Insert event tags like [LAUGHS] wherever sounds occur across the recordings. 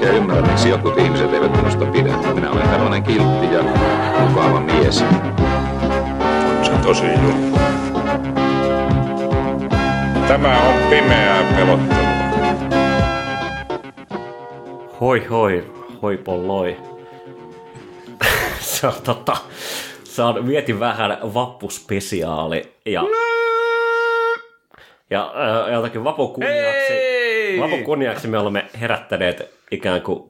oikein ymmärrä, miksi jotkut ihmiset eivät minusta pidä. Minä olen tällainen kiltti ja mukava mies. Se on tosi juttu. Tämä on pimeää pelottelua. Hoi hoi, hoi polloi. [LAUGHS] se on tota, se on vietin vähän vappuspesiaali ja ja äh, jotakin vapun kunniaksi, Hei! vapun kunniaksi me olemme herättäneet ikään kuin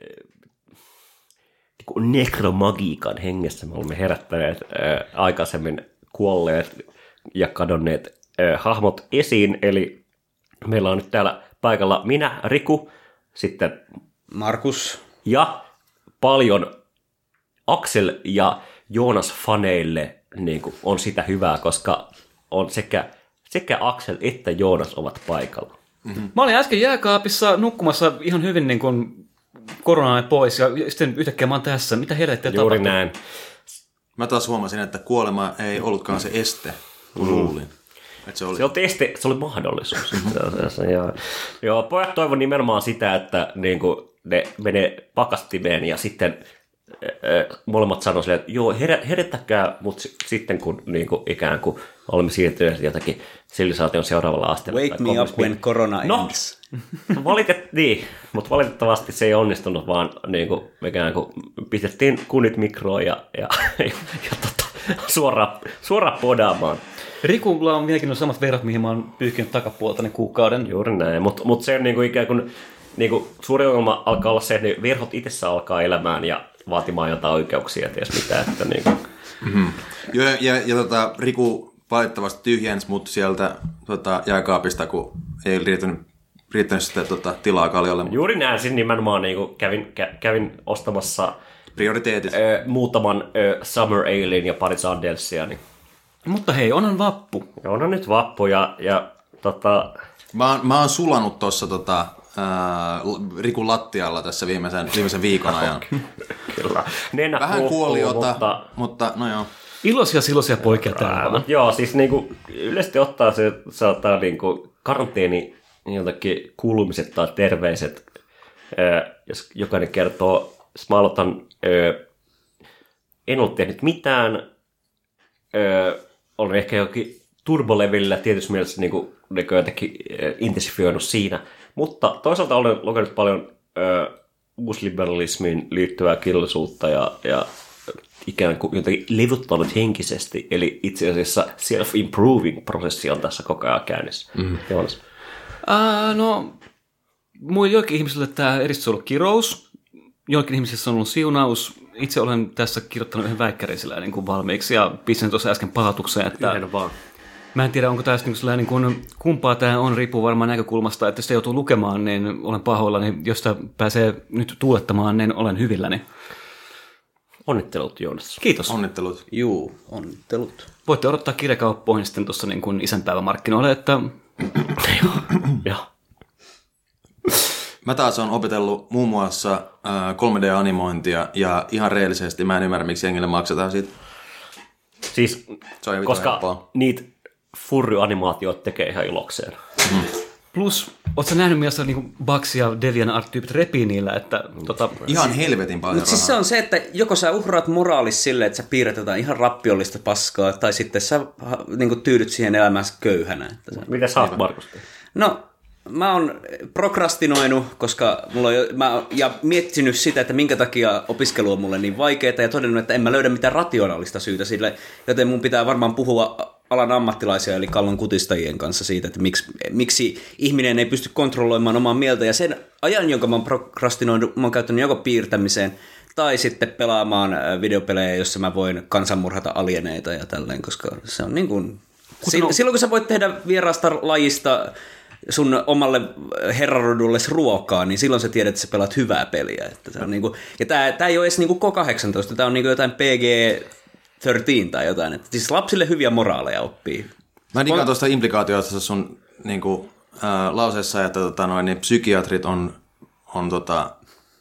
äh, niin kuin nekromagiikan hengessä me olemme herättäneet äh, aikaisemmin kuolleet ja kadonneet äh, hahmot esiin, eli meillä on nyt täällä paikalla minä, Riku, sitten Markus. ja paljon Axel ja Joonas faneille niin kuin, on sitä hyvää, koska on sekä, sekä Axel että Joonas ovat paikalla. Mä olin äsken jääkaapissa nukkumassa ihan hyvin niin kuin koronaa pois ja sitten yhtäkkiä mä oon tässä. Mitä helvettiä Juuri tapahtuu? näin. Mä taas huomasin, että kuolema ei ollutkaan se este, kun luulin. Että se oli. Se, on testi, se oli mahdollisuus. asiassa, ja, joo, pojat toivon nimenomaan sitä, että niin kuin, ne menee pakastimeen ja sitten molemmat sanoi silleen, että joo, herä, herättäkää, mutta sitten kun niin kuin, ikään kuin olemme siirtyneet jotakin sivilisaation seuraavalla asteella. Wake me up when corona No. ends. Valitet, niin, mutta valitettavasti se ei onnistunut, vaan niin kuin, ikään kuin pistettiin kunnit mikroon ja, ja, ja, ja tota, suoraan, suoraan podaamaan. Rikulla on vieläkin nuo samat verrat, mihin mä oon pyyhkinyt takapuolta ne kuukauden. Juuri näin, mutta mut se on niinku ikään kuin, niinku, suuri ongelma alkaa olla se, että ne verhot itsessä alkaa elämään ja vaatimaan jotain oikeuksia, ties mitä. Että niinku, Joo, ja, ja, ja tota, Riku valitettavasti tyhjensi mut sieltä tota, jääkaapista, kun ei riittänyt, riittänyt sitä tota, tilaa kaljalle. juuri näin, siis nimenomaan niinku, kävin, kä, kävin ostamassa Prioriteetit. ö, muutaman ö, Summer Alein ja pari Sandelsia, niin Mutta hei, onhan vappu. ja onhan nyt vappu ja, ja tota, Mä, oon- mä oon sulanut tuossa tota, ää, Rikun lattialla tässä viimeisen, viimeisen viikon ajan. [LAUGHS] kyllä, nenä Vähän kuoliota, mutta mutta, no joo. Iloisia siloisia poikia täällä joo, siis niinku, yleisesti ottaa se saattaa niinku karanteeni jotakin kuulumiset tai terveiset, ää, jos jokainen kertoo, jos mä aloitan, ää, en ollut tehnyt mitään, ää, olen ehkä jokin turbolevillä tietysti mielessä niinku, niinku jotenkin ää, intensifioinut siinä, mutta toisaalta olen lukenut paljon ää, uusliberalismiin liittyvää kirjallisuutta ja, ja ikään kuin jotenkin levuttanut henkisesti, eli itse asiassa self-improving-prosessi on tässä koko ajan käynnissä. Mm. Joonas. Ää, no, muille joillekin ihmisille tämä erityisesti on ollut kirous, joillekin ihmisille se on ollut siunaus. Itse olen tässä kirjoittanut yhden väikkärin sillä niin kuin valmiiksi ja pistin tuossa äsken palautukseen, että Yhden vaan. Mä en tiedä, onko tässä niin kuin, niin kuin, kumpaa tämä on, riippuu varmaan näkökulmasta, että jos sitä joutuu lukemaan, niin olen pahoillani. Jos sitä pääsee nyt tuulettamaan, niin olen hyvilläni. Onnittelut, Joonas. Kiitos. Onnittelut. Juu, onnittelut. Voitte odottaa kirjakauppoihin sitten tuossa niin kuin isänpäivämarkkinoille, että [COUGHS] Ja. Mä taas on opetellut muun muassa ää, 3D-animointia ja ihan reellisesti mä en ymmärrä, miksi jengille maksetaan siitä. Siis, Se koska helppoa. niitä furry-animaatioita tekee ihan ilokseen. plus, ootko nähnyt missä niin Bugs ja Devian Art-tyypit repii niillä, että tota, Ihan helvetin paljon Mutta siis se on se, että joko sä uhraat moraalis silleen, että sä piirrät jotain ihan rappiollista paskaa, tai sitten sä niin tyydyt siihen elämänsä köyhänä. Että sä... Mitä sä oot, Markus? No, mä oon prokrastinoinut, koska mulla on jo, mä oon, ja miettinyt sitä, että minkä takia opiskelu on mulle niin vaikeaa, ja todennut, että en mä löydä mitään rationaalista syytä sille, joten mun pitää varmaan puhua alan ammattilaisia, eli kallon kutistajien kanssa siitä, että miksi, miksi ihminen ei pysty kontrolloimaan omaa mieltä, ja sen ajan, jonka mä oon prokrastinoinut, mä oon käyttänyt joko piirtämiseen, tai sitten pelaamaan äh, videopelejä, jossa mä voin kansanmurhata alieneita ja tälleen, koska se on niin kuin... Kuten Silloin kun sä voit tehdä vieraasta lajista sun omalle herrarodulles ruokaa, niin silloin sä tiedät, että sä pelaat hyvää peliä. Että se on niinku, ja tää, tää ei ole edes niinku K18, tää on niinku jotain PG-13 tai jotain. Että siis lapsille hyviä moraaleja oppii. Mä digaan tuosta implikaatiosta sun niin kuin, äh, lauseessa, että tota, noin, niin psykiatrit on, on tota,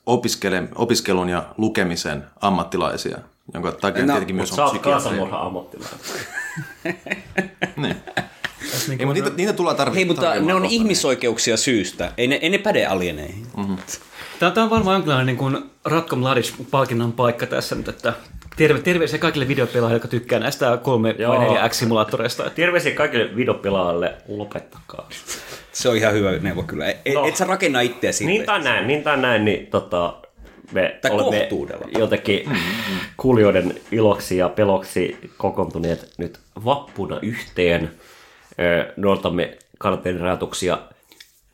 opiskele, opiskelun ja lukemisen ammattilaisia, jonka takia No, tietenkin myös on psykiatri. kansanmurha ammattilainen. [LAUGHS] Niin. Ei, mutta niitä, niitä tullaan tarvitsemaan. Hei, mutta ne on ihmisoikeuksia syystä. Ei ne, ei ne päde alieneihin. Tämä, tämä on varmaan jonkinlainen niin kuin Ratko Mladic-palkinnon paikka tässä nyt, että terve, terveisiä kaikille videopelaajille, jotka tykkää näistä 3 Joo. vai 4 X-simulaattoreista. Terveisiä kaikille videopelaajille, lopettakaa. Se on ihan hyvä neuvo kyllä. Et, No. et sä rakenna itseä siitä. Niin tai näin, niin tai näin, niin tota, me Tai olemme kohtuudella. jotenkin kuulijoiden iloksi ja peloksi kokoontuneet nyt vappuna yhteen. Ö, Noudatamme karanteenirajoituksia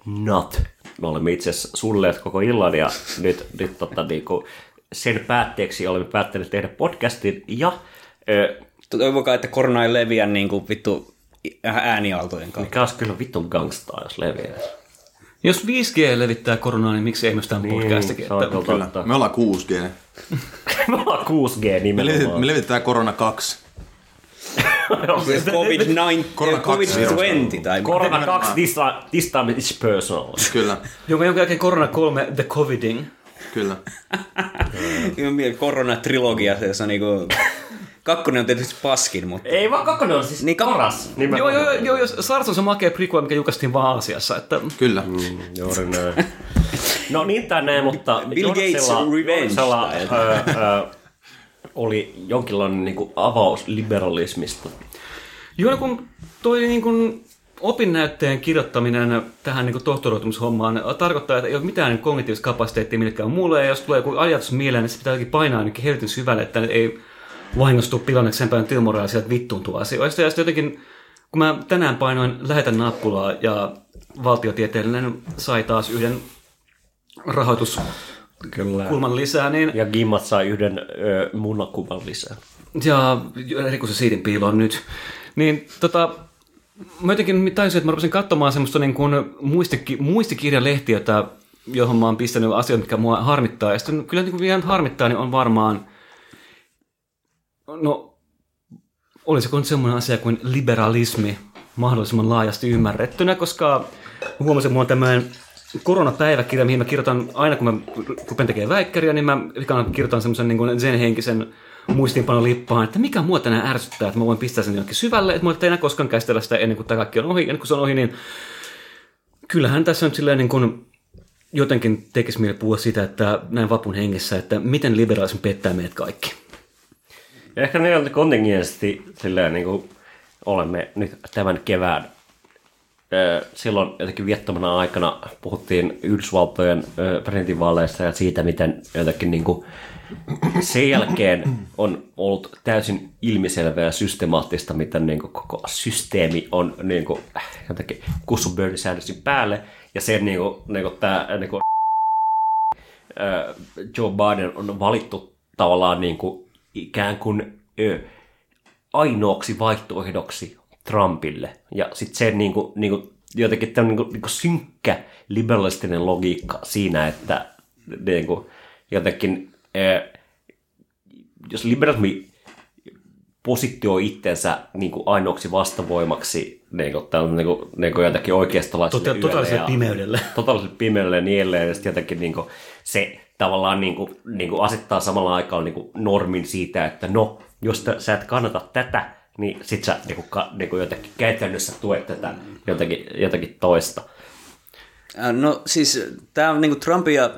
not. Me olemme itse asiassa sulleet koko illan ja nyt, nyt tota, niinku, sen päätteeksi olemme päättäneet tehdä podcastin ja ö, Toivokaa, että korona ei leviä niin kuin vittu ääniaaltojen kautta. mikä olisi kyllä vitun gangstaa, jos leviää. Jos 5G levittää koronaa, niin miksi ei myös tämän podcastikin? se on Että. Me ollaan 6G. [LAUGHS] Me ollaan 6G Me, nimenomaan. me levitetään korona 2. [LAUGHS] COVID-19, Korona kaksi COVID-20 tai Korona 2, this time, this time it's personal. Kyllä, jonka, jonka jälkeen korona 3, The Coviding. Kyllä. [LAUGHS] korona-trilogia, jossa niinku... Kakkonen on tietysti paskin, mutta... Ei vaan kakkonen on siis Niin, niin, kak- paras. Joo, nimenomaan. joo, joo, joo, SARS on se makea prequel, mikä julkaistiin vaan Aasiassa. Että, Kyllä. Juuri [LAUGHS] näin. No niin tai näin, mutta Bill Gates Revenge tai ö, ö, oli jonkinlainen niin kuin avaus liberalismista. Joo, kun toi niin kuin opinnäytteen kirjoittaminen tähän niin tohtorioitumishommaan tarkoittaa, että ei ole mitään niin kognitiivista kapasiteettia millekään muulle, ja jos tulee joku ajatus mieleen, niin se pitää jotenkin painaa ainakin helvetin syvälle, että ei vahingostu pilanneeksi sen päivän työmoraali sieltä vittuuntuu asioista. Ja sitten jotenkin, kun mä tänään painoin lähetä nappulaa ja valtiotieteellinen sai taas yhden rahoituskulman Kyllä. lisää, niin Ja Gimmat sai yhden ö, munakuvan lisää. ja Riku se siitin piiloon nyt. Niin tota, mä jotenkin tajusin, että mä rupesin katsomaan semmoista niin kuin muistiki, muistikirjalehtiötä, johon mä oon pistänyt asioita, mitkä mua harmittaa. Ja sitten kyllä niin kuin vielä harmittaa, niin on varmaan, no olisiko nyt semmoinen asia kuin liberalismi mahdollisimman laajasti ymmärrettynä, koska huomasin, että mulla on tämmöinen koronapäiväkirja, mihin mä kirjoitan aina, kun mä rupean tekemään väikkäriä, niin mä kirjoitan semmoisen niin kuin zen-henkisen muistiinpanon lippaan, että mikä mua tänään ärsyttää, että mä voin pistää sen jonnekin syvälle, että mulla ei enää koskaan käsitellä sitä ennen kuin tämä kaikki on ohi, ennen kuin se on ohi, niin kyllähän tässä nyt silleen niin kuin jotenkin tekisi mieli puhua sitä, että näin vapun hengessä, että miten liberalismi pettää meidät kaikki. Ja ehkä ne kontingenssi silleen niin kuin olemme nyt tämän kevään silloin jotenkin viettomana aikana puhuttiin Yhdysvaltojen presidentinvaaleista ja siitä, miten jotenkin niin kuin sen jälkeen on ollut täysin ilmiselvää ja systemaattista, miten niin kuin koko systeemi on niin kuin, jotenkin kussu Bernie Sandersin päälle. Ja sen niin kuin, niin kuin tämä niin kuin, Joe Biden on valittu tavallaan niin kuin, ikään kuin ainoaksi vaihtoehdoksi Trumpille. Ja sitten se niin kuin, niin kuin, jotenkin tämä niin kuin, niin kuin synkkä liberalistinen logiikka siinä, että niin kuin, jotenkin ö, jos liberalismi positioi itsensä niin kuin ainoaksi vastavoimaksi niin kuin, tällä, niin kuin, niin kuin jotenkin oikeistolaiselle Tota- totaaliselle pimeydelle. [LAUGHS] Totaaliselle pimeydelle ja niin edelleen. Ja sitten jotenkin niin kuin, se tavallaan niin kuin, niin kuin asettaa samalla aikaan niin kuin normin siitä, että no, jos sä et kannata tätä, niin sit sä niin kuin, ka, niin kuin jotenkin käytännössä tuet tätä jotenkin, jotenkin toista. Äh, No siis tämä on niinku Trumpin ja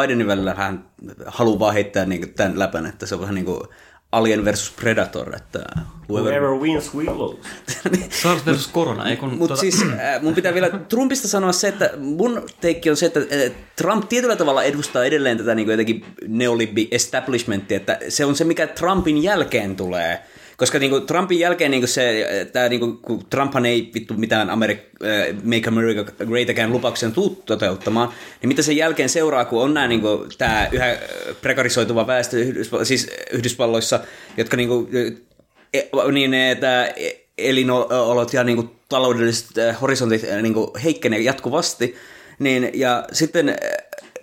Bidenin välillä hän haluaa vaan heittää niinku tämän läpän, että se on vähän niinku Alien versus Predator, että whoever... Whoever wins, we lose. [LAUGHS] SARS versus korona, ei kun... Mutta tota- siis äh, mun pitää vielä Trumpista sanoa se, että mun teikki on se, että äh, Trump tietyllä tavalla edustaa edelleen tätä niin jotenkin neolibbi establishmenttia, että se on se, mikä Trumpin jälkeen tulee. Koska niinku Trumpin jälkeen niinku se, tää niinku, kun Trumphan ei vittu mitään Amerik- äh, Make America Great Again lupauksen tuu toteuttamaan, niin mitä sen jälkeen seuraa, kun on nämä niinku, tää yhä äh, prekarisoituva väestö Yhdysval- siis Yhdysvalloissa, jotka niinku, e- niin, tämä elinolot ja niinku taloudelliset horisontit äh, niin heikkenee jatkuvasti, niin, ja sitten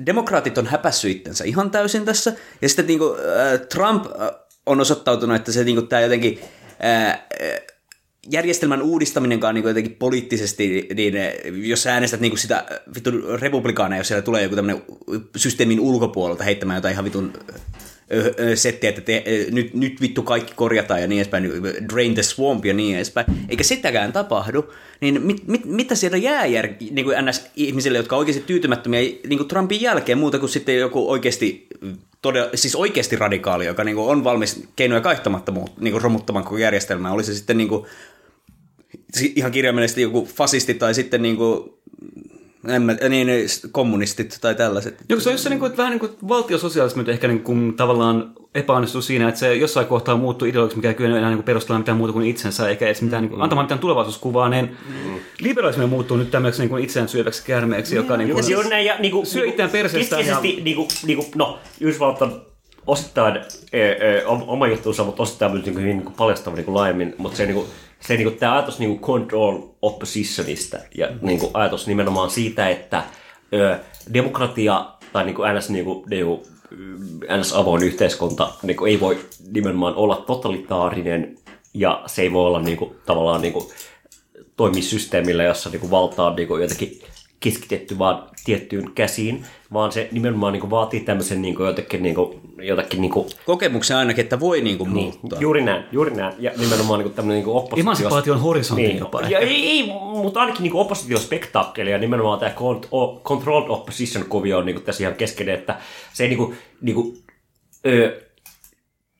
demokraatit on häpässyt itsensä ihan täysin tässä, ja sitten niin kuin, äh, Trump on osoittautunut, että se niin tämä jotenkin äh, järjestelmän uudistaminenkaan niin jotenkin poliittisesti, niin jos sä äänestät niin sitä vittu republikaaneja, jos siellä tulee joku tämmöinen systeemin ulkopuolelta heittämään jotain ihan vitun settiä, että te, nyt, nyt vittu kaikki korjataan ja niin edespäin, drain the swamp ja niin edespäin, eikä sitäkään tapahdu, niin mit, mit, mitä siellä jää jär, niin kuin NS. ihmisille, jotka on oikeasti tyytymättömiä niin kuin Trumpin jälkeen muuta kuin sitten joku oikeasti todella, siis oikeasti radikaali, joka niin kuin on valmis keinoja kaihtamatta muut, niin kuin romuttamaan koko järjestelmää, oli se sitten niin kuin, ihan kirjaimellisesti joku fasisti tai sitten niin kuin, en mä, niin, kommunistit tai tällaiset. Joku se on se, niin kuin, että vähän niin kuin valtiososialismi ehkä niin kuin, tavallaan epäonnistuu siinä, että se jossain kohtaa muuttuu ideologiksi, mikä ei kyllä enää niin perustella mitään muuta kuin itsensä, eikä edes mitään niin kuin, antamaan mitään tulevaisuuskuvaa, niin mm. liberalismi muuttuu nyt tämmöiseksi niin kuin itseään syöväksi käärmeeksi, joka niin kuin, Joo, näin, ja, niinku, syö itseään perseestään. Ja... keskeisesti, niinku, niinku, no, Yhdysvallat on osittain e, e, oma juttuunsa, mutta osittain myös niinku, hyvin niinku, paljastava niinku, laajemmin, mutta se, niinku, se niinku, tämä ajatus niinku, control oppositionista ja niinku, ajatus nimenomaan siitä, että ö, demokratia tai niinku, ns. Niinku, niinku, ns. avoin yhteiskunta niinku, ei voi nimenomaan olla totalitaarinen ja se ei voi olla niinku, tavallaan niinku, toimii systeemillä, jossa niinku, valta on niinku, jotenkin keskitetty vaan tiettyyn käsiin, vaan se nimenomaan niinku, vaatii tämmöisen niinku, jotenkin, niinku, jotakin niinku, Kokemuksen ainakin, että voi niin kuin niin, muuttaa. juuri näin, juuri näin. Ja nimenomaan niinku tämmöinen niinku oppositio... Emansipaation horisontti niin, jopa. Ja ei, ei, mutta ainakin niinku oppositiospektaakkeli ja nimenomaan tämä controlled opposition kuvio on niinku tässä ihan keskeinen, että se ei niinku, niinku, ö,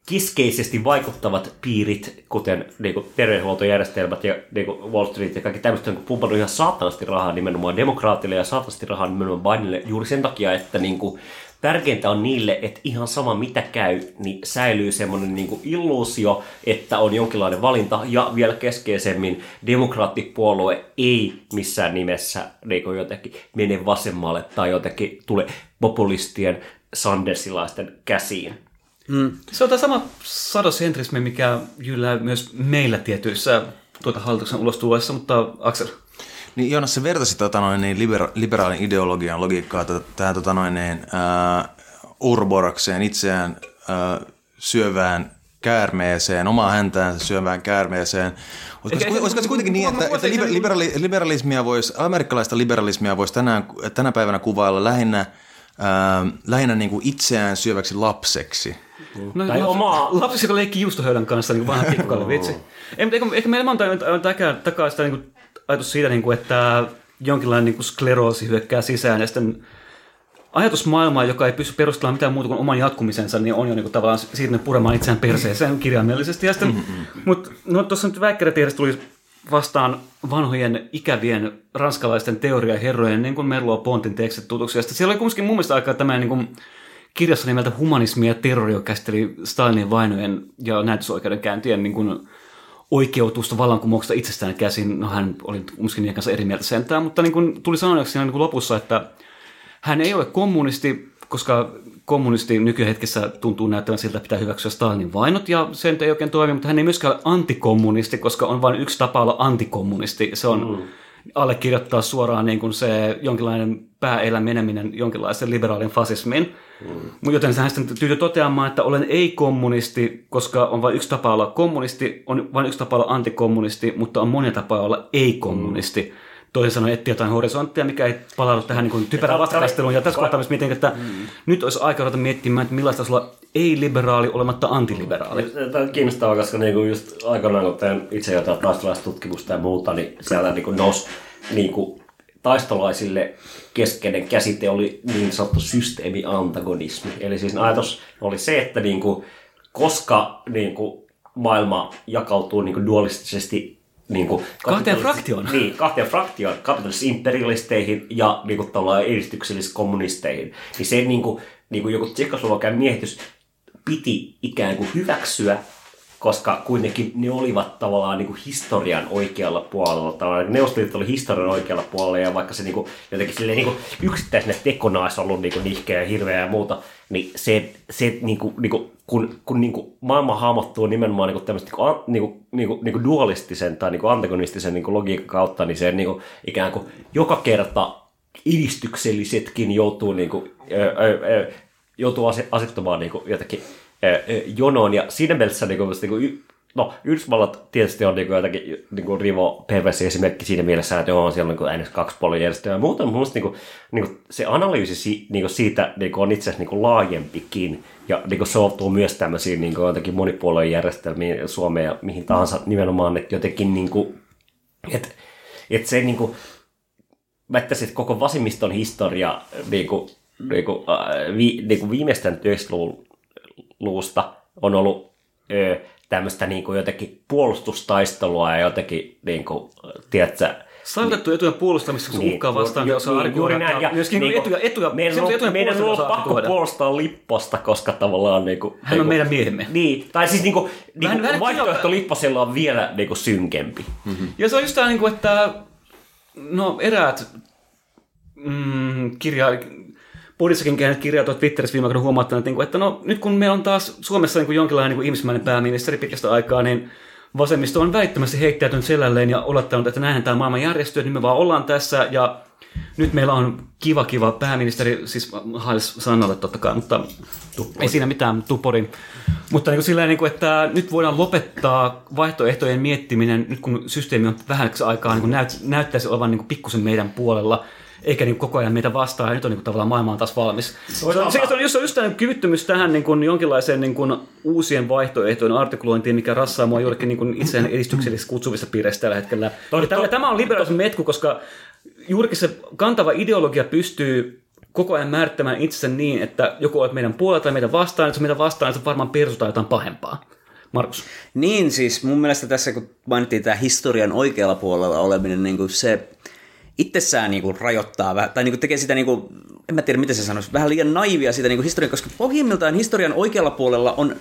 keskeisesti vaikuttavat piirit, kuten niinku, terveydenhuoltojärjestelmät ja niinku, Wall Street ja kaikki tämmöistä, on niinku, pumpannut ihan saatanasti rahaa nimenomaan demokraatille ja saatanasti rahaa nimenomaan Bidenille juuri sen takia, että niinku, tärkeintä on niille, että ihan sama mitä käy, niin säilyy semmoinen niinku, illuusio, että on jonkinlainen valinta ja vielä keskeisemmin demokraattipuolue ei missään nimessä niinku, jotenkin mene vasemmalle tai jotenkin tule populistien sandersilaisten käsiin. Se on tämä sama sadosentrismi, mikä jyllää myös meillä tietyissä tuota hallituksen ulostuloissa, mutta Aksel, Niin Joonas, se vertasi tota noin, niin libera- liberaalin ideologian logiikkaa t- tähän tota noin, niin, ää, urborokseen, itseään ää, syövään käärmeeseen, omaa häntään syövään käärmeeseen. Olisiko, Eikä- se, olisiko se kuitenkin niin, että, että voisin- liber- liberali, liberalismia voisi, amerikkalaista liberalismia voisi tänään, tänä päivänä kuvailla lähinnä, ää, lähinnä niin kuin itseään syöväksi lapseksi? No, Tai omaa- Lapsi, joka leikkii juustohöylän kanssa, niin kuin vanha pikkukalle vitsi. Ei, mutta eikö, eikö meillä monta takaa, takaa sitä niin kuin, ajatus siitä, niin kuin, että jonkinlainen niin kuin skleroosi hyökkää sisään ja sitten ajatusmaailmaa, joka ei pysty perustelemaan mitään muuta kuin oman jatkumisensa, niin on jo niin kuin, tavallaan siirtynyt puremaan itseään perseeseen [LAUGHS] kirjaimellisesti. Ja sitten, mutta no, tuossa nyt väikkärätiedestä tuli vastaan vanhojen ikävien ranskalaisten teoriaherrojen, niin kuin Merlo Pontin tekstit tutuksi. Ja sitten siellä oli kumminkin mun mielestä aika tämmöinen niin kuin, kirjassa nimeltä Humanismi ja terrori, joka käsitteli Stalinin vainojen ja näytösoikeudenkäyntien niin kuin oikeutusta vallankumouksesta itsestään käsin. No hän oli niiden kanssa eri mieltä sentään, mutta niin kuin tuli sanoneeksi siinä niin kuin lopussa, että hän ei ole kommunisti, koska kommunisti nykyhetkessä tuntuu näyttävän siltä, että pitää hyväksyä Stalinin vainot, ja se nyt ei oikein toimi, mutta hän ei myöskään ole antikommunisti, koska on vain yksi tapa olla antikommunisti. Se on mm. Allekirjoittaa suoraan niin kuin se jonkinlainen pääelä meneminen jonkinlaisen liberaalin fasismiin. Mm. Joten hän sitten tyytyy toteamaan, että olen ei-kommunisti, koska on vain yksi tapa olla kommunisti, on vain yksi tapa olla antikommunisti, mutta on monia tapoja olla ei-kommunisti. Mm. Toisin sanoen etsiä jotain horisonttia, mikä ei palaudu tähän niin typerään vastakaisteluun. Ja tässä kohtaa myös mietin, että mm. nyt olisi aika ruveta miettimään, että millaista olisi olla ei-liberaali olematta antiliberaali. Tämä on kiinnostavaa, koska niinku just aikanaan, kun tein itse jotain taistolaistutkimusta ja muuta, niin siellä niinku nousi niinku taistolaisille keskeinen käsite oli niin sanottu systeemiantagonismi. Eli siis ajatus oli se, että niinku, koska niinku, maailma jakautuu niinku dualistisesti niinku, Kahteen kapitalis- fraktioon. Niin, kahteen fraktioon, kapitalisti-imperialisteihin ja niinku, tavallaan edistyksellisiin kommunisteihin. Niin se niinku, niinku joku Tsekoslovakian miehitys piti ikään kuin hyväksyä, koska kuitenkin ne olivat tavallaan niin kuin historian oikealla puolella. Tavallaan Neuvostoliitto oli historian oikealla puolella ja vaikka se niin kuin, jotenkin silleen, niin kuin yksittäisenä tekona olisi ollut niin kuin nihkeä ja hirveä ja muuta, niin se, se niin kuin, niin kuin kun, kun niin kuin maailma hahmottuu nimenomaan niin kuin tämmöistä niin kuin, niin kuin, niin kuin, dualistisen tai niin kuin antagonistisen niin kuin logiikan kautta, niin se niin kuin, ikään kuin joka kerta edistyksellisetkin joutuu, niin kuin, ö, ö, joutuu ase- asettumaan niin kuin, ö, jonoon. Ja siinä mielessä niin kuin, niin kuin, No, Yhdysvallat tietysti on niin jotenkin niin kuin Rivo perversi esimerkki siinä mielessä, että on siellä niin aina kaksi puolijärjestöä. Ja muuten mun niin kuin, niin kuin se analyysi si, niin kuin siitä niin kuin on itse asiassa niin kuin laajempikin. Ja niin kuin soveltuu myös tämmöisiin niin kuin jotenkin monipuolueen järjestelmiin Suomeen ja mihin tahansa nimenomaan, että jotenkin niin kuin, että, että se niin kuin, väittäisin, että koko vasemmiston historia niin kuin, niin kuin, äh, vi, niin kuin viimeisten 90-luvusta on ollut tämmöistä niin kuin jotenkin puolustustaistelua ja jotenkin, niin kuin, tiedätkö, Saavutettu etujen puolustamista, kun Niin, uhkaa vastaan, niin osaa niin, juuri näin. Ja myöskin niinku, etuja, etuja, meidän on, etujen meidän on pakko puolustaa Lipposta, koska tavallaan... Niinku, Hän on niinku, meidän miehemme. Niin, tai siis niinku, niinku vähän vaihtoehto kiva- Lipposella on vielä niinku synkempi. Ja se on just tämä, niin kuin, että no eräät mm, kirja, Budissakin käyneet kirjautuvat Twitterissä viime aikoina huomattaneet, niin kuin, että no, nyt kun meillä on taas Suomessa niin kuin jonkinlainen niin kuin ihmismäinen pääministeri pitkästä aikaa, niin vasemmisto on väittömästi heittäytynyt selälleen ja olettanut, että näinhän tämä maailman järjestyy, niin me vaan ollaan tässä ja nyt meillä on kiva kiva pääministeri, siis Hais Sannalle totta kai, mutta ei siinä mitään tuporin. Mutta niin kuin sillä niin kuin, että nyt voidaan lopettaa vaihtoehtojen miettiminen, nyt kun systeemi on vähäksi aikaa niin kuin näyt, näyttäisi olevan niin kuin pikkusen meidän puolella, eikä niin koko ajan meitä vastaan, ja nyt on niin kuin tavallaan maailma on taas valmis. Se on, se on just, just tämmöinen kyvyttömyys tähän niin kuin jonkinlaiseen niin kuin uusien vaihtoehtojen artikulointiin, mikä rassaa mua juurikin niin kuin itseään edistyksellisessä kutsuvista piireissä tällä hetkellä. Ja tämä, tämä on liberaalisen metku, koska juurikin se kantava ideologia pystyy koko ajan määrittämään itsensä niin, että joku on meidän puolella tai meitä vastaan, että se on meitä vastaan, että se varmaan persutaan jotain pahempaa. Markus. Niin siis mun mielestä tässä kun mainittiin tämä historian oikealla puolella oleminen, niin kuin se itsessään niin kuin rajoittaa vähän, tai niin kuin tekee sitä, niin kuin, en mä tiedä miten se sanoisi, vähän liian naivia siitä niin kuin historian, koska pohjimmiltaan historian oikealla puolella on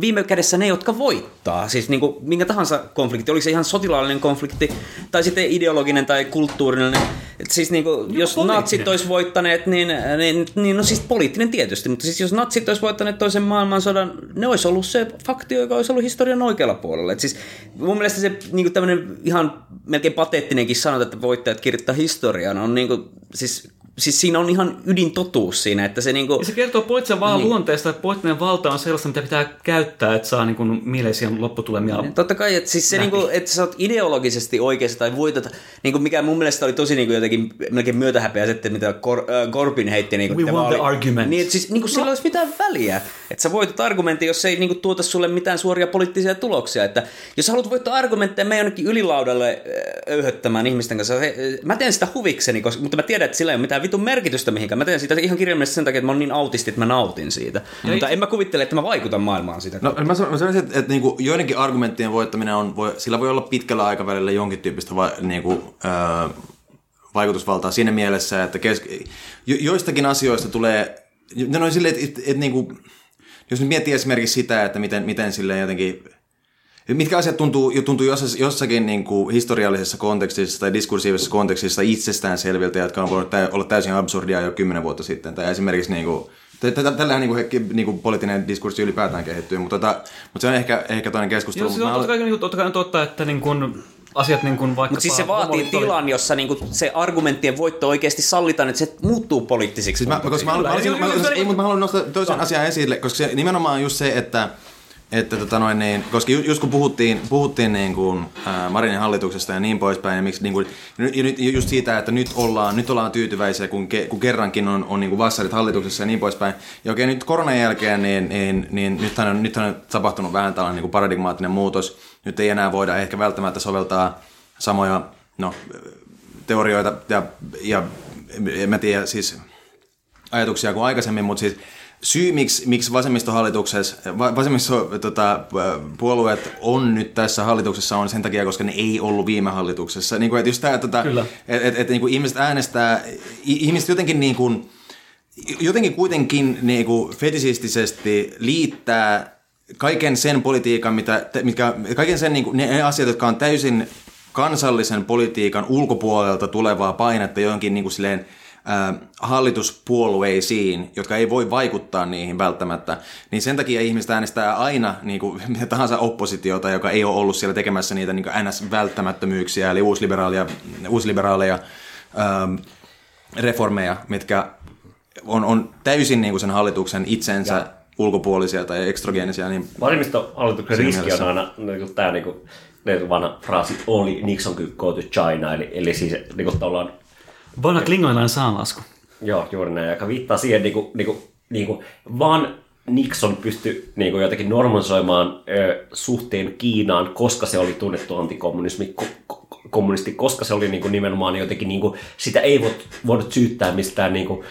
viime kädessä ne, jotka voittaa. Siis niin kuin, minkä tahansa konflikti, oli se ihan sotilaallinen konflikti, tai sitten ideologinen tai kulttuurinen. Et siis niin kuin, jos poliittinen. natsit olisi voittaneet, niin, niin, niin no siis poliittinen tietysti, mutta siis jos natsit olisi voittaneet toisen maailmansodan, ne olisi ollut se faktio, joka olisi ollut historian oikealla puolella. Et siis mun mielestä se niin tämmöinen ihan melkein pateettinenkin sanota, että voittajat kirjoittaa historian, on niin kuin, siis, siis siinä on ihan ydintotuus siinä, että se niin kuin, Ja se kertoo poliittisen vallan niin. luonteesta, että poliittinen valta on sellaista, mitä pitää käyttää, että saa niin kuin mieleisiä lopputulemia. Totta kai, että siis se, niinku, että sä oot ideologisesti oikeassa tai voitat, niinku, mikä mun mielestä oli tosi niinku, jotenkin melkein myötähäpeä sitten, mitä Kor, äh, Corbyn heitti. Niinku, We won vaan the argument. Niin, että siis niinku, sillä olisi mitään väliä, että sä voitat argumentin, jos se ei niinku, tuota sulle mitään suoria poliittisia tuloksia. Että jos sä haluat voittaa argumentteja, me jonnekin ylilaudalle äh, öyhöttämään ihmisten kanssa. Äh, mä teen sitä huvikseni, koska, mutta mä tiedän, että sillä ei ole mitään vitun merkitystä mihinkään. Mä teen sitä ihan kirjaimellisesti sen takia, että mä oon niin autisti, että mä nautin siitä. Mutta en mä kuvittele, että mä vaikutan maailmaan sitä. No mä sanoisin, että, että niinku joidenkin argumenttien voittaminen on, voi, sillä voi olla pitkällä aikavälillä jonkin tyyppistä va, niinku, ää, vaikutusvaltaa siinä mielessä, että kes, jo, joistakin asioista tulee, no noin silleen, että, että, että niinku, jos nyt miettii esimerkiksi sitä, että miten, miten silleen jotenkin, Mitkä asiat tuntuu, tuntuu joss- jossakin niin kuin historiallisessa kontekstissa tai diskursiivisessa kontekstissa itsestäänselviltä, jotka on voinut olla täysin absurdia jo kymmenen vuotta sitten. Tai esimerkiksi niin kuin, tä- tä- tällähän niin kuin, niin kuin poliittinen diskurssi ylipäätään kehittyy, mutta, tota, mutta se on ehkä, ehkä toinen keskustelu. Joo, se on Mä totta haluan- kai, niin, totta kai on totta, että niin kuin, asiat niin kuin vaikka... Mutta siis se vaatii tilan, jossa niinku se argumenttien voitto oikeasti sallitaan, että se muuttuu poliittisiksi. Siis mä, koska mä, haluan- mä, haluaisin- mä, mä, ei, mutta mä haluan nostaa toisen asian esille, koska se nimenomaan on just se, että että tota noin, niin, koska ju- just kun puhuttiin, puhuttiin niin kuin, ää, Marinin hallituksesta ja niin poispäin, ja, miksi, niin kuin, just siitä, että nyt ollaan, nyt ollaan tyytyväisiä, kun, ke, kun kerrankin on, on niin kuin vassarit hallituksessa ja niin poispäin. Ja okei, nyt koronan jälkeen, niin, niin, niin nythän, on, nythän on tapahtunut vähän tällainen niin kuin paradigmaattinen muutos. Nyt ei enää voida ehkä välttämättä soveltaa samoja no, teorioita ja, ja en mä tiedä, siis ajatuksia kuin aikaisemmin, mutta siis syy, miksi, miksi vasemmistohallituksessa, va- vasemmisto, tota, puolueet on nyt tässä hallituksessa on sen takia, koska ne ei ollut viime hallituksessa. Niin kuin, että just tämä, tota, että et, et, niin kuin ihmiset äänestää, ihmiset jotenkin niin kuin, jotenkin kuitenkin niin kuin fetisistisesti liittää kaiken sen politiikan, mitä, mitkä, kaiken sen niin kuin, ne, asiat, jotka on täysin kansallisen politiikan ulkopuolelta tulevaa painetta johonkin niin kuin silleen hallituspuolueisiin, jotka ei voi vaikuttaa niihin välttämättä, niin sen takia ihmiset äänestää aina niin kuin, [LAUGHS] mitä tahansa oppositiota, joka ei ole ollut siellä tekemässä niitä niin NS-välttämättömyyksiä, eli uusliberaaleja, uusliberaaleja ää, reformeja, mitkä on, on täysin niin kuin sen hallituksen itsensä ja. ulkopuolisia tai ekstrogeenisia. Niin Vasemmistohallituksen riski mielessä. on aina niin tämä niin kuin, vanha fraasi oli Nixon could go to China, eli, eli siis niin kuin, tavallaan Vanha klingoilainen saanlasku. Joo, juuri näin, joka viittaa siihen, niin kuin, niin kuin, niin kuin, vaan Nixon pystyi niin kuin jotenkin normalisoimaan ö, suhteen Kiinaan, koska se oli tunnettu antikommunismi, ko, ko, kommunisti, koska se oli niin kuin, nimenomaan jotenkin, niin kuin, sitä ei voinut, voinut syyttää mistään niin kuin,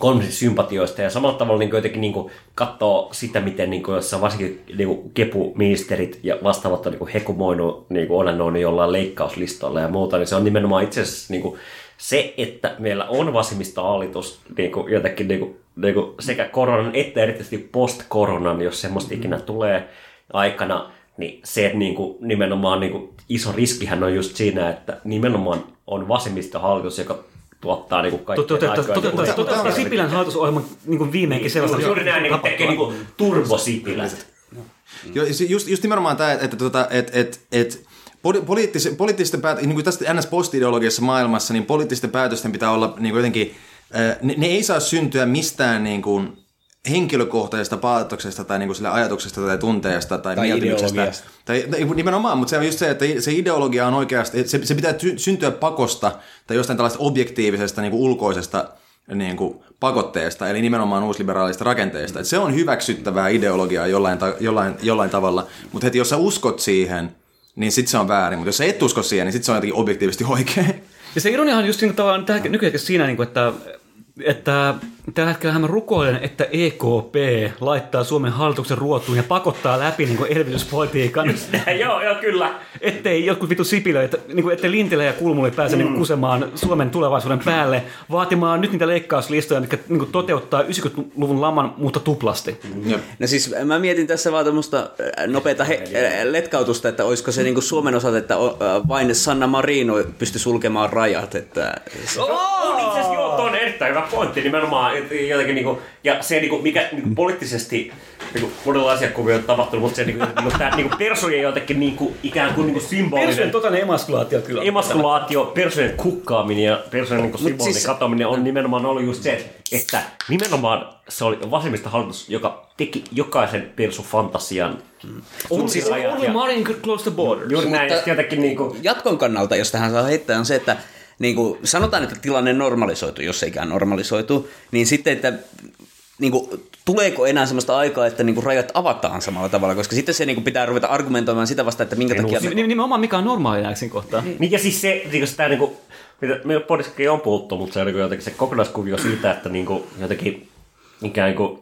jotenkin sympatioista ja samalla tavalla niin jotenkin niin kuin, katsoo sitä, miten niin kuin, jossa varsinkin niin kuin, kepuministerit ja vastaavat on niin kuin, hekumoinut niin kuin, olennoinut jollain leikkauslistoilla ja muuta, niin se on nimenomaan itse asiassa niin kuin, se, että meillä on vasemmistohallitus niin kuin, jotenkin niin kuin, niin kuin, sekä koronan että erityisesti post-koronan, jos semmoista ikinä tulee aikana, niin se, että niin kuin, nimenomaan niin kuin, iso riskihän on just siinä, että nimenomaan on vasemmistohallitus, joka tuottaa niin kuin kaikkien Toteuttaa niin toteuttaa Sipilän hallitusohjelman niin viimeinkin sellaista. Juuri näin, niin tekee niin kuin turbosipilä. Jo, se- just, just nimenomaan tämä, että, että, että, että, että poli- poliittis, poliittisten päät- niin kuin tästä NS-postideologiassa maailmassa, niin poliittisten päätösten pitää olla niin kuin jotenkin, ne, ne ei saa syntyä mistään niin kuin henkilökohtaisesta päätöksestä tai niin kuin sille ajatuksesta tai tunteesta tai, Tai mieltymyksestä. Tai, tai nimenomaan, mutta se on just se, että se ideologia on oikeasti, se, se pitää ty- syntyä pakosta tai jostain tällaista objektiivisesta niin kuin ulkoisesta niin kuin pakotteesta, eli nimenomaan uusliberaalista rakenteesta. Et se on hyväksyttävää ideologiaa jollain, ta- jollain, jollain tavalla, mutta heti jos sä uskot siihen, niin sit se on väärin, mutta jos sä et usko siihen, niin sit se on jotenkin objektiivisesti [LAUGHS] oikein. Ja se ironiahan on just niin tavallaan tällä nykyhetkessä siinä, niin kuin, että, että tällä hetkellä mä rukoilen, että EKP laittaa Suomen hallituksen ruotuun ja pakottaa läpi niin kuin elvytyspolitiikan. joo, joo, kyllä. Ettei jotkut vitu Sipilä, että, niin kuin, ettei Lintilä ja Kulmuli pääse mm. niin kusemaan Suomen tulevaisuuden päälle, vaatimaan nyt niitä leikkauslistoja, mitkä niin kuin, toteuttaa 90-luvun laman, mutta tuplasti. No siis mä mietin tässä vaan tämmöistä nopeata he, äh, letkautusta, että olisiko se niinku Suomen osalta, että äh, vain Sanna Marino pysty sulkemaan rajat. Että On itse asiassa joo, on erittäin hyvä pointti nimenomaan. Jotenkin, niinku, ja se, niinku, mikä niinku, poliittisesti niinku, monella asiakuvia on tapahtunut, mutta se niinku, niinku, tämä niinku, persojen jotenkin niinku, ikään kuin niinku, Persojen symbolinen totainen emaskulaatio kyllä. emaskulaatio, persojen kukkaaminen ja persojen niin symbolinen siis- katoaminen on nimenomaan ollut just se, että nimenomaan se oli vasemmista hallitus, joka teki jokaisen persu fantasian sunsirajat only ja Martin could close the borders. juuri näin, sitten jotenkin niinku, jatkon kannalta, jos tähän saa heittää, on se, että niin kuin sanotaan, että tilanne normalisoitu, jos eikään normalisoitu, niin sitten, että niin kuin, tuleeko enää sellaista aikaa, että niin kuin, rajat avataan samalla tavalla, koska sitten se niin kuin, pitää ruveta argumentoimaan sitä vastaan, että minkä takia... Nim- Nimenomaan mikä on normaali näin kohtaa. Niin ja siis se, niin sitä niinku, mitä meillä podissakin on puhuttu, mutta se on niinku jotenkin se kokonaiskuvio siitä, että niinku, jotenkin ikään kuin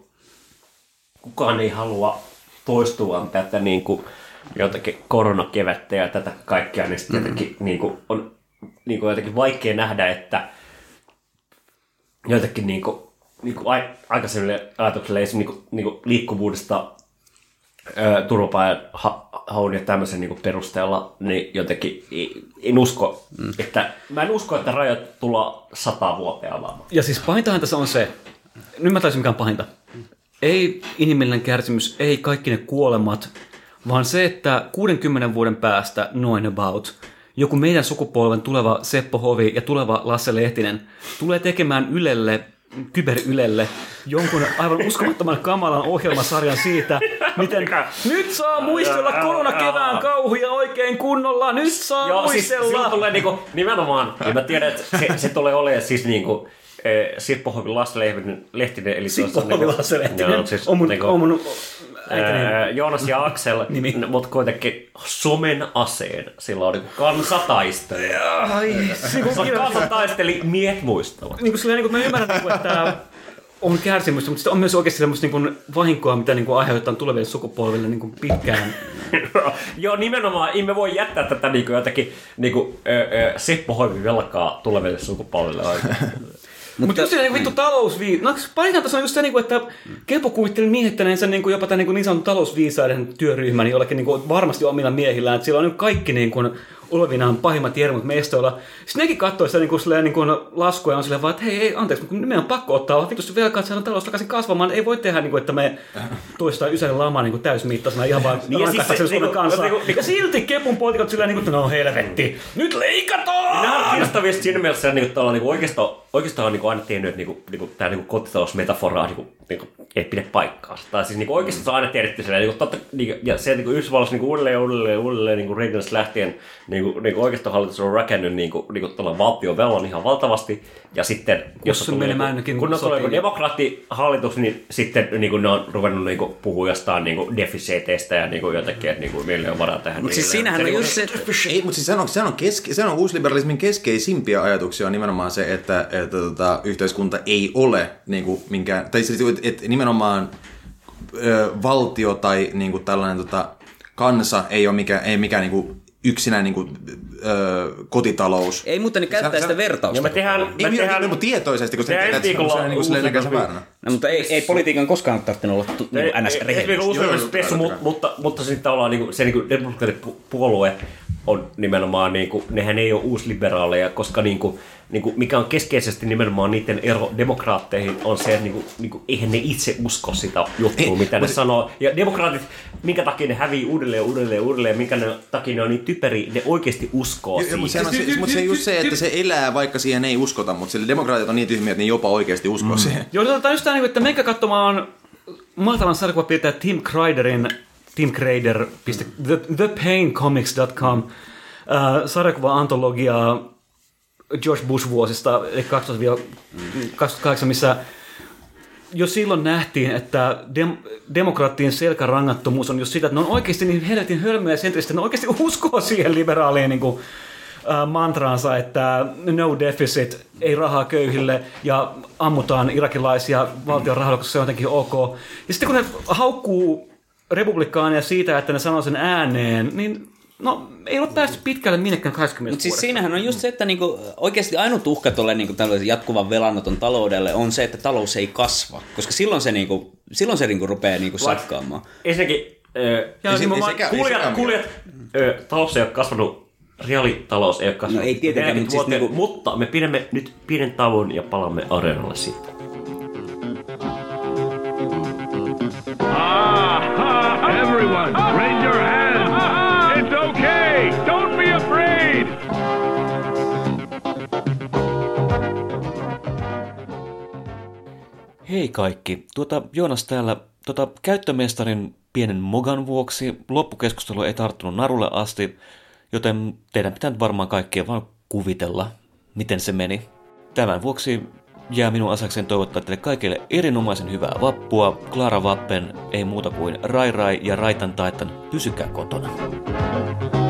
kukaan ei halua toistuvan tätä niinku, jotenkin koronakevättä ja tätä kaikkea, niin sitten jotenkin niinku, on niinku, jotenkin vaikea nähdä, että jotenkin niinku, niinku, ai, aikaisemmille ajatuksille esimerkiksi niinku, niinku liikkuvuudesta ö, turvapaikanhaun ja tämmöisen niin perusteella, niin jotenkin en usko, mm. että mä en usko, että rajat tulla sata vuoteen avaamaan. Ja siis pahintahan tässä on se, nyt mä taisin mikä on pahinta. Ei inhimillinen kärsimys, ei kaikki ne kuolemat, vaan se, että 60 vuoden päästä noin about joku meidän sukupolven tuleva Seppo Hovi ja tuleva Lasse Lehtinen tulee tekemään Ylelle, kyberylelle, jonkun aivan uskomattoman kamalan ohjelmasarjan siitä, miten nyt saa muistella koronakevään kauhuja oikein kunnolla, nyt saa Joo, siis muistella. silloin tulee niinku, nimenomaan, ja mä tiedän, että se, se tulee olemaan siis niinku, eh, Sippo Hovi Lehtinen, eli Hovi niinku- Lehtinen joo, siis on mun, niinku- on mun äitini. Ää, Joonas ja Aksel, [LAUGHS] mutta kuitenkin somen aseen. Sillä on niinku kansataistelu. Ai, se on kansataisteli, miehet muistavat. niin kuin, silleen, niin kuin mä ymmärrän, niin kuin, että on kärsimystä, mutta sitten on myös oikeasti semmoista niin kuin, vahinkoa, mitä niin kuin, aiheuttaa tuleville sukupolville niin kuin, pitkään. [LAUGHS] Joo, nimenomaan, emme voi jättää tätä niinku jotakin niinku, ö, ö, Seppo Hoivi velkaa tuleville sukupolville. [LAUGHS] Mutta just se niin vittu talousvii... No pahinta tässä on just se, niin kuin, että Kepo kuvitteli miehittäneensä niin kuin, jopa tämän niin, kuin, niin sanotun talousviisaiden työryhmän jollekin niin kuin, varmasti omilla miehillään. Että sillä on niin kaikki niin kuin, olevinaan pahimmat jermut mestoilla. Sitten nekin katsoi sitä niin kuin, silleen, niin kuin laskuja on silleen vaan, että hei, ei, anteeksi, mutta meidän on pakko ottaa vitusti velkaa, että saadaan talous takaisin kasvamaan. Ei voi tehdä, niin kuin, että me [LAUGHS] toistaan Ysärin lamaa niin kuin täysmittaisena ihan vaan [LAUGHS] Niin, siis rankaistakseen se- Suomen niinku- kansaa. niinku- Ja silti Kepun poliitikot silleen, niin kuin, että no helvetti, nyt leikataan! Nämä on kiinnostavia siinä mielessä, niin kuin, niin oikeastaan, oikeastaan on niin kuin aina tiennyt, että niin kuin, niin kuin, tämä niin kuin kotitalousmetaforaa niin kuin, niin kuin, ei pidä paikkaansa. Tai siis niin kuin, oikeastaan se on aina tiedetty silleen, niin kuin, totta, niin kuin, ja se niin kuin Yhdysvalloissa niin kuin, uudelleen ja uudelleen, uudelleen niin kuin Reaganista lähtien niin kuin, niin kuin oikeastaan hallitus on rakennut niin kuin, niin kuin tuolla valtion velan ihan valtavasti. Ja sitten, Jos kun se tulee- ainakin kun on tulee joku demokraattihallitus, niin sitten niin kuin, ne on ruvennut niin kuin, puhua jostain niin kuin, defiseteistä ja niin kuin, jotenkin, että niin kuin, meillä on varaa tähän. Mutta siis niin, siinähän on niin just se, Ei, mutta siis sehän on, sehän on, keske, sehän on uusliberalismin keskeisimpiä ajatuksia on nimenomaan se, että, että tota, yhteiskunta ei ole niin kuin, minkään, tai siis, että, että nimenomaan ö, valtio tai niin kuin tällainen tota, kansa ei ole mikään, ei mikään niin kuin, yksinään niin kuin, ö, kotitalous. ei mutta ne käyttää Sä- sitä sä- vertausta. Ja me tehdään, Ei, me tehdään, tehdään, niin, mutta tietoisesti, kun se tehdään ensi on viikolla niin kuin vääränä. No, mutta ei, ei politiikan koskaan tarvinnut olla tu, niin ns. Ei- ei- ei- uusi spessu, joo, mutta, mutta, mutta sitten tavallaan niin kuin, se niin puolue on nimenomaan, niin kuin, nehän ei ole uusliberaaleja, koska niin kuin, niin kuin, mikä on keskeisesti nimenomaan niiden ero demokraatteihin on se, että niin kuin, niin kuin, eihän ne itse usko sitä juttua, mitä ne mutta- sanoo. Ja demokraatit, minkä takia ne hävii uudelleen, uudelleen, uudelleen, minkä ne, takia ne on niin typeri, ne oikeasti uskoo mutta siihen. se, on, se, mutta se just se, että se elää, vaikka siihen ei uskota, mutta sille demokraatit on niin tyhmiä, että ne jopa oikeasti uskoo siihen. Joo, tämä on just tämä, että menkää katsomaan mahtavan sarjakuva pitää Tim Kreiderin Tim the, thepaincomics.com uh, sarjakuva-antologiaa George Bush-vuosista, eli 2008, missä jo silloin nähtiin, että dem- demokraattien selkärangattomuus on just sitä, että ne on oikeasti niin helvetin hölmöjä sentristä, ne oikeasti uskoo siihen liberaaliin niin kuin, äh, mantraansa, että no deficit, ei rahaa köyhille ja ammutaan irakilaisia valtion rahalla, koska se on jotenkin ok. Ja sitten kun ne haukkuu republikaaneja siitä, että ne sanoo sen ääneen, niin no ei ole päästy pitkälle minnekään 20 Mutta siis siinähän on just se, että niinku, oikeasti ainut uhka tuolle niinku, jatkuvan velanoton taloudelle on se, että talous ei kasva. Koska silloin se, niinku, silloin se niinku, rupeaa niinku, sakkaamaan. Ensinnäkin, Ja se- kuulijat ö, talous ei ole kasvanut, reaalitalous ei ole kasvanut. No ei tietenkään, 40 mutta siis niinku- mutta me pidämme nyt pienen tauon ja palaamme areenalle siitä. Hei kaikki, tuota Joonas täällä. Tuota, käyttömestarin pienen mogan vuoksi loppukeskustelu ei tarttunut narulle asti, joten teidän pitää nyt varmaan kaikkien vaan kuvitella, miten se meni. Tämän vuoksi jää minun asakseen toivottaa teille kaikille erinomaisen hyvää vappua. Klara Vappen, ei muuta kuin Rai Rai ja Raitan Taitan, pysykää kotona. Se